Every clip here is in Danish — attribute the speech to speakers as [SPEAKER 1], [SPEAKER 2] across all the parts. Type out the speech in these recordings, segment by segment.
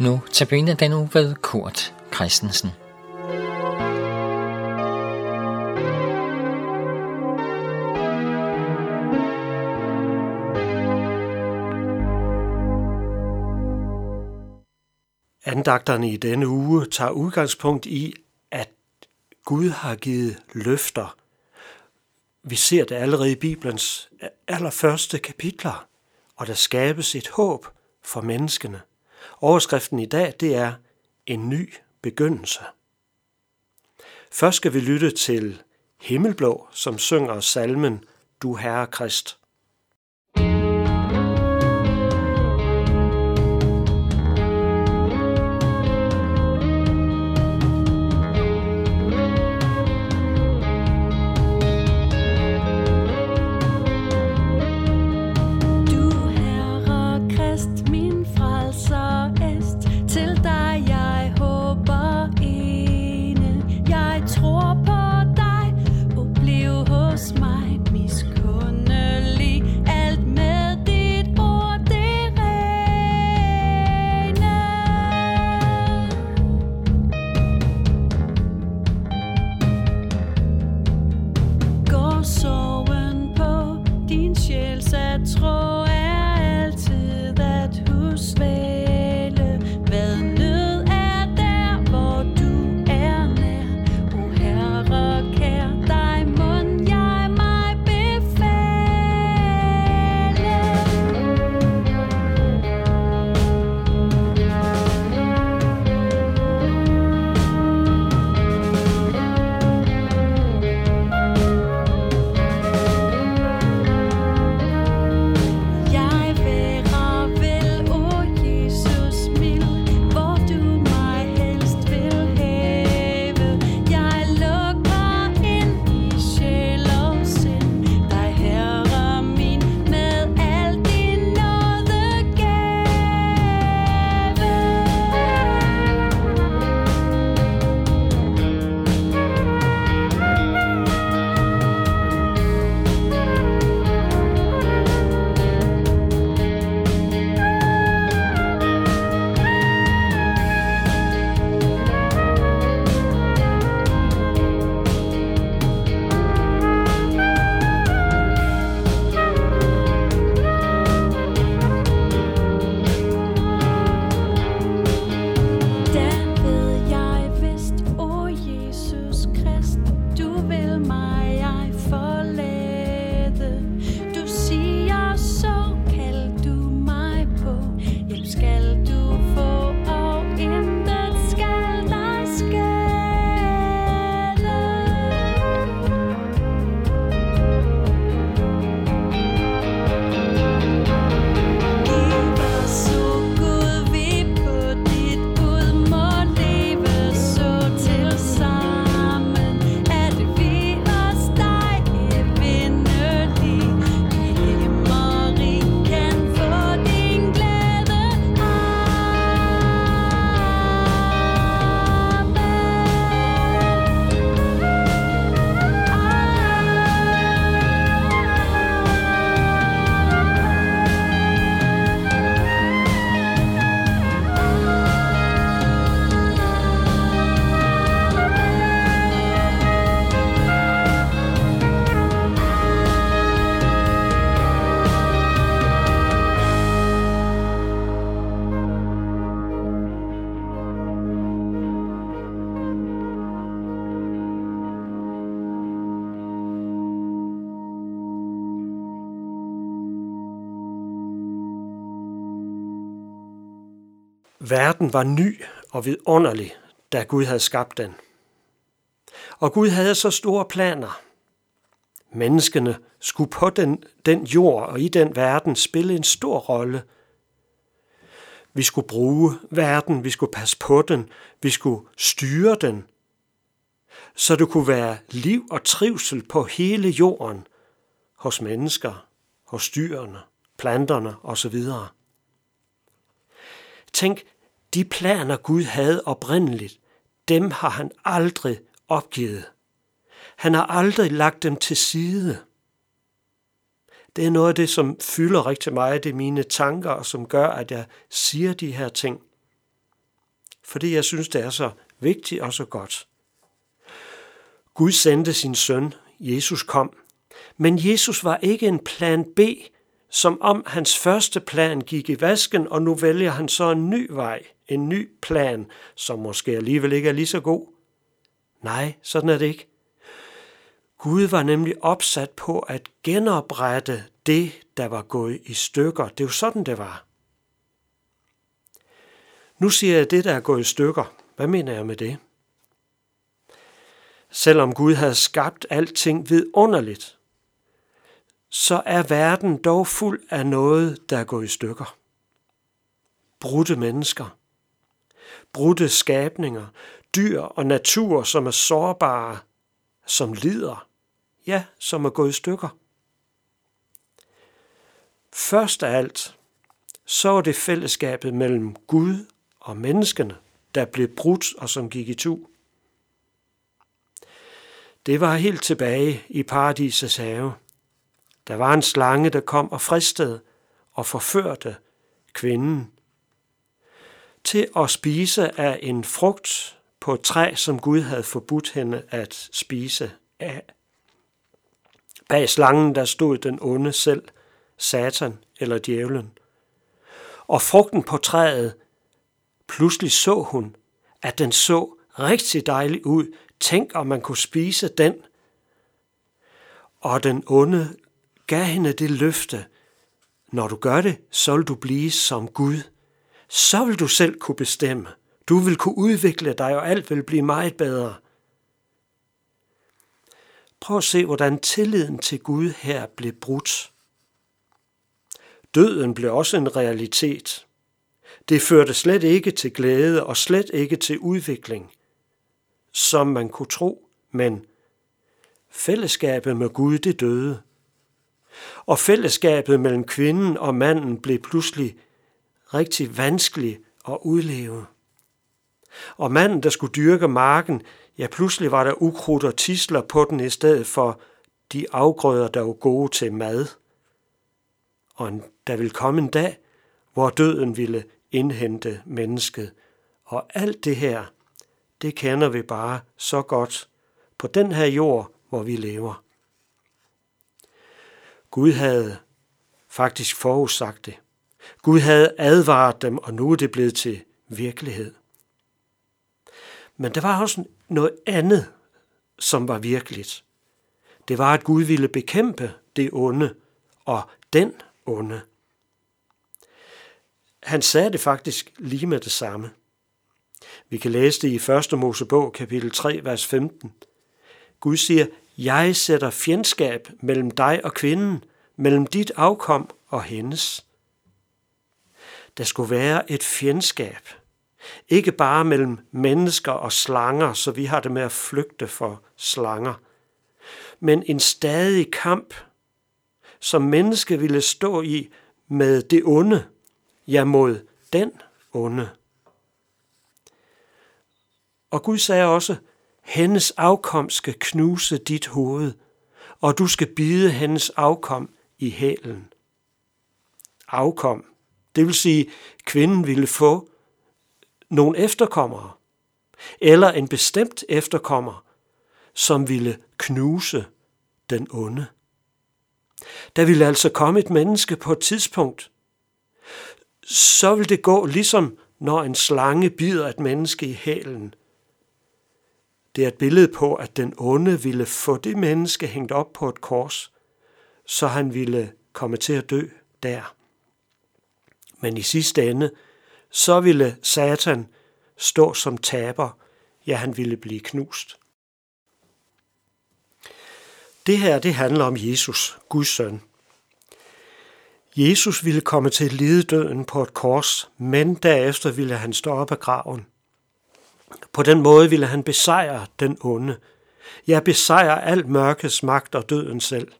[SPEAKER 1] Nu tabiner den uge ved Kurt Christensen.
[SPEAKER 2] Andagterne i denne uge tager udgangspunkt i, at Gud har givet løfter. Vi ser det allerede i Bibelens eh, allerførste kapitler, og der skabes et håb for menneskene. Overskriften i dag, det er en ny begyndelse. Først skal vi lytte til Himmelblå, som synger salmen Du Herre Krist. Verden var ny og vidunderlig, da Gud havde skabt den. Og Gud havde så store planer. Menneskene skulle på den, den jord og i den verden spille en stor rolle. Vi skulle bruge verden, vi skulle passe på den, vi skulle styre den, så det kunne være liv og trivsel på hele jorden, hos mennesker, hos dyrene, planterne osv. Tænk, de planer Gud havde oprindeligt, dem har han aldrig opgivet. Han har aldrig lagt dem til side. Det er noget af det, som fylder rigtig meget i mine tanker, og som gør, at jeg siger de her ting.
[SPEAKER 3] fordi jeg synes, det er så vigtigt og så godt. Gud sendte sin søn, Jesus kom, men Jesus var ikke en plan B, som om hans første plan gik i vasken, og nu vælger han så en ny vej, en ny plan, som måske alligevel ikke er lige så god. Nej, sådan er det ikke. Gud var nemlig opsat på at genoprette det, der var gået i stykker. Det er jo sådan, det var. Nu siger jeg det, der er gået i stykker. Hvad mener jeg med det? Selvom Gud havde skabt alting vidunderligt, så er verden dog fuld af noget, der går i stykker. Brudte mennesker, brudte skabninger, dyr og natur, som er sårbare, som lider, ja, som er gået i stykker. Først af alt, så er det fællesskabet mellem Gud og menneskene, der blev brudt og som gik i tu. Det var helt tilbage i paradisets have. Der var en slange, der kom og fristede og forførte kvinden til at spise af en frugt på et træ, som Gud havde forbudt hende at spise af. Bag slangen der stod den onde selv, Satan eller djævlen. Og frugten på træet, pludselig så hun, at den så rigtig dejlig ud. Tænk, om man kunne spise den. Og den onde gav hende det løfte, når du gør det, så vil du blive som Gud. Så vil du selv kunne bestemme. Du vil kunne udvikle dig, og alt vil blive meget bedre. Prøv at se, hvordan tilliden til Gud her blev brudt. Døden blev også en realitet. Det førte slet ikke til glæde og slet ikke til udvikling, som man kunne tro, men fællesskabet med Gud det døde. Og fællesskabet mellem kvinden og manden blev pludselig rigtig vanskelig at udleve. Og manden, der skulle dyrke marken, ja, pludselig var der ukrudt og tisler på den i stedet for de afgrøder, der var gode til mad. Og der ville komme en dag, hvor døden ville indhente mennesket. Og alt det her, det kender vi bare så godt på den her jord, hvor vi lever. Gud havde faktisk forudsagt det. Gud havde advaret dem, og nu er det blevet til virkelighed. Men der var også noget andet, som var virkeligt. Det var, at Gud ville bekæmpe det onde og den onde. Han sagde det faktisk lige med det samme. Vi kan læse det i 1. Mosebog, kapitel 3, vers 15. Gud siger, jeg sætter fjendskab mellem dig og kvinden, mellem dit afkom og hendes. Der skulle være et fjendskab. Ikke bare mellem mennesker og slanger, så vi har det med at flygte for slanger, men en stadig kamp, som menneske ville stå i med det onde, ja mod den onde. Og Gud sagde også, hendes afkom skal knuse dit hoved, og du skal bide hendes afkom i hælen. Afkom, det vil sige, kvinden ville få nogle efterkommere, eller en bestemt efterkommer, som ville knuse den onde. Der ville altså komme et menneske på et tidspunkt, så vil det gå ligesom når en slange bider et menneske i hælen. Det er et billede på, at den onde ville få det menneske hængt op på et kors, så han ville komme til at dø der. Men i sidste ende, så ville Satan stå som taber, ja, han ville blive knust. Det her, det handler om Jesus, Guds søn. Jesus ville komme til at lide døden på et kors, men derefter ville han stå op af graven. På den måde ville han besejre den onde. Ja, besejre alt mørkets magt og døden selv.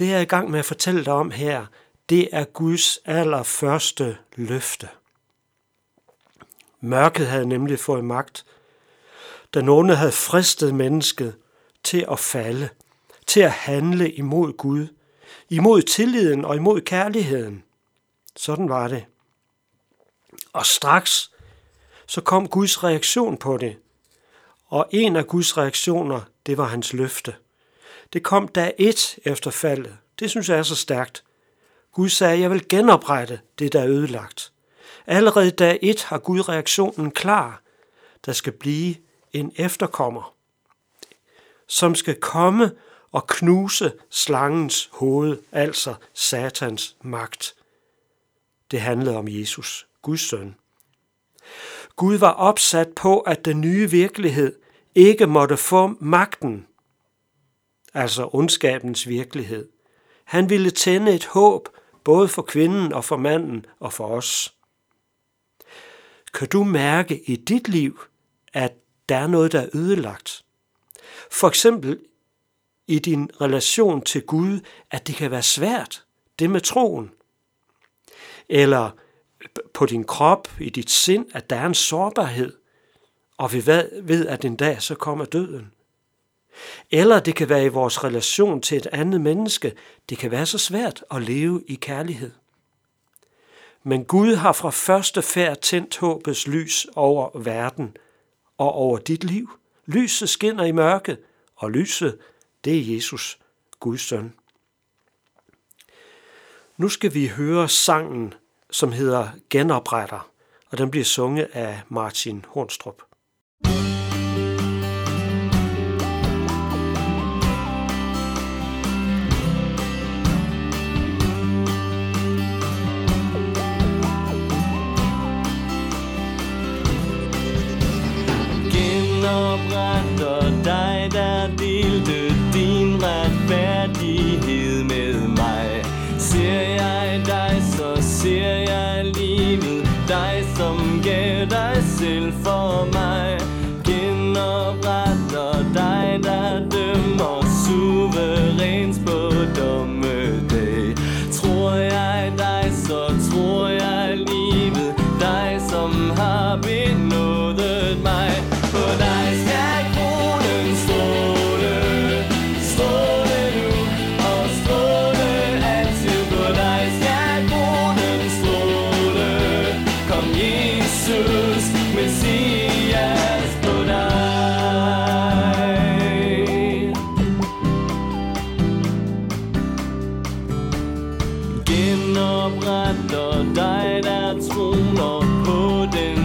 [SPEAKER 3] Det jeg er i gang med at fortælle dig om her, det er Guds allerførste løfte. Mørket havde nemlig fået magt. Den onde havde fristet mennesket til at falde, til at handle imod Gud – imod tilliden og imod kærligheden. Sådan var det. Og straks så kom Guds reaktion på det. Og en af Guds reaktioner, det var hans løfte. Det kom dag et efter faldet. Det synes jeg er så stærkt. Gud sagde, jeg vil genoprette det, der er ødelagt. Allerede dag et har Gud reaktionen klar. Der skal blive en efterkommer, som skal komme og knuse slangens hoved, altså satans magt. Det handlede om Jesus, Guds søn. Gud var opsat på, at den nye virkelighed ikke måtte få magten, altså ondskabens virkelighed. Han ville tænde et håb, både for kvinden og for manden og for os. Kan du mærke i dit liv, at der er noget, der er ødelagt? For eksempel i din relation til Gud, at det kan være svært, det med troen. Eller på din krop, i dit sind, at der er en sårbarhed, og vi ved, at en dag så kommer døden. Eller det kan være i vores relation til et andet menneske. Det kan være så svært at leve i kærlighed. Men Gud har fra første færd tændt håbets lys over verden og over dit liv. Lyset skinner i mørket, og lyset, det er Jesus, Guds søn. Nu skal vi høre sangen, som hedder Genopretter, og den bliver sunget af Martin Hornstrup.
[SPEAKER 4] Genopretter dig, der delte din retfærdighed med mig. Ser jeg dig, så ser jeg livet, dig som gav dig selv for mig. Genopret dig, der troner på den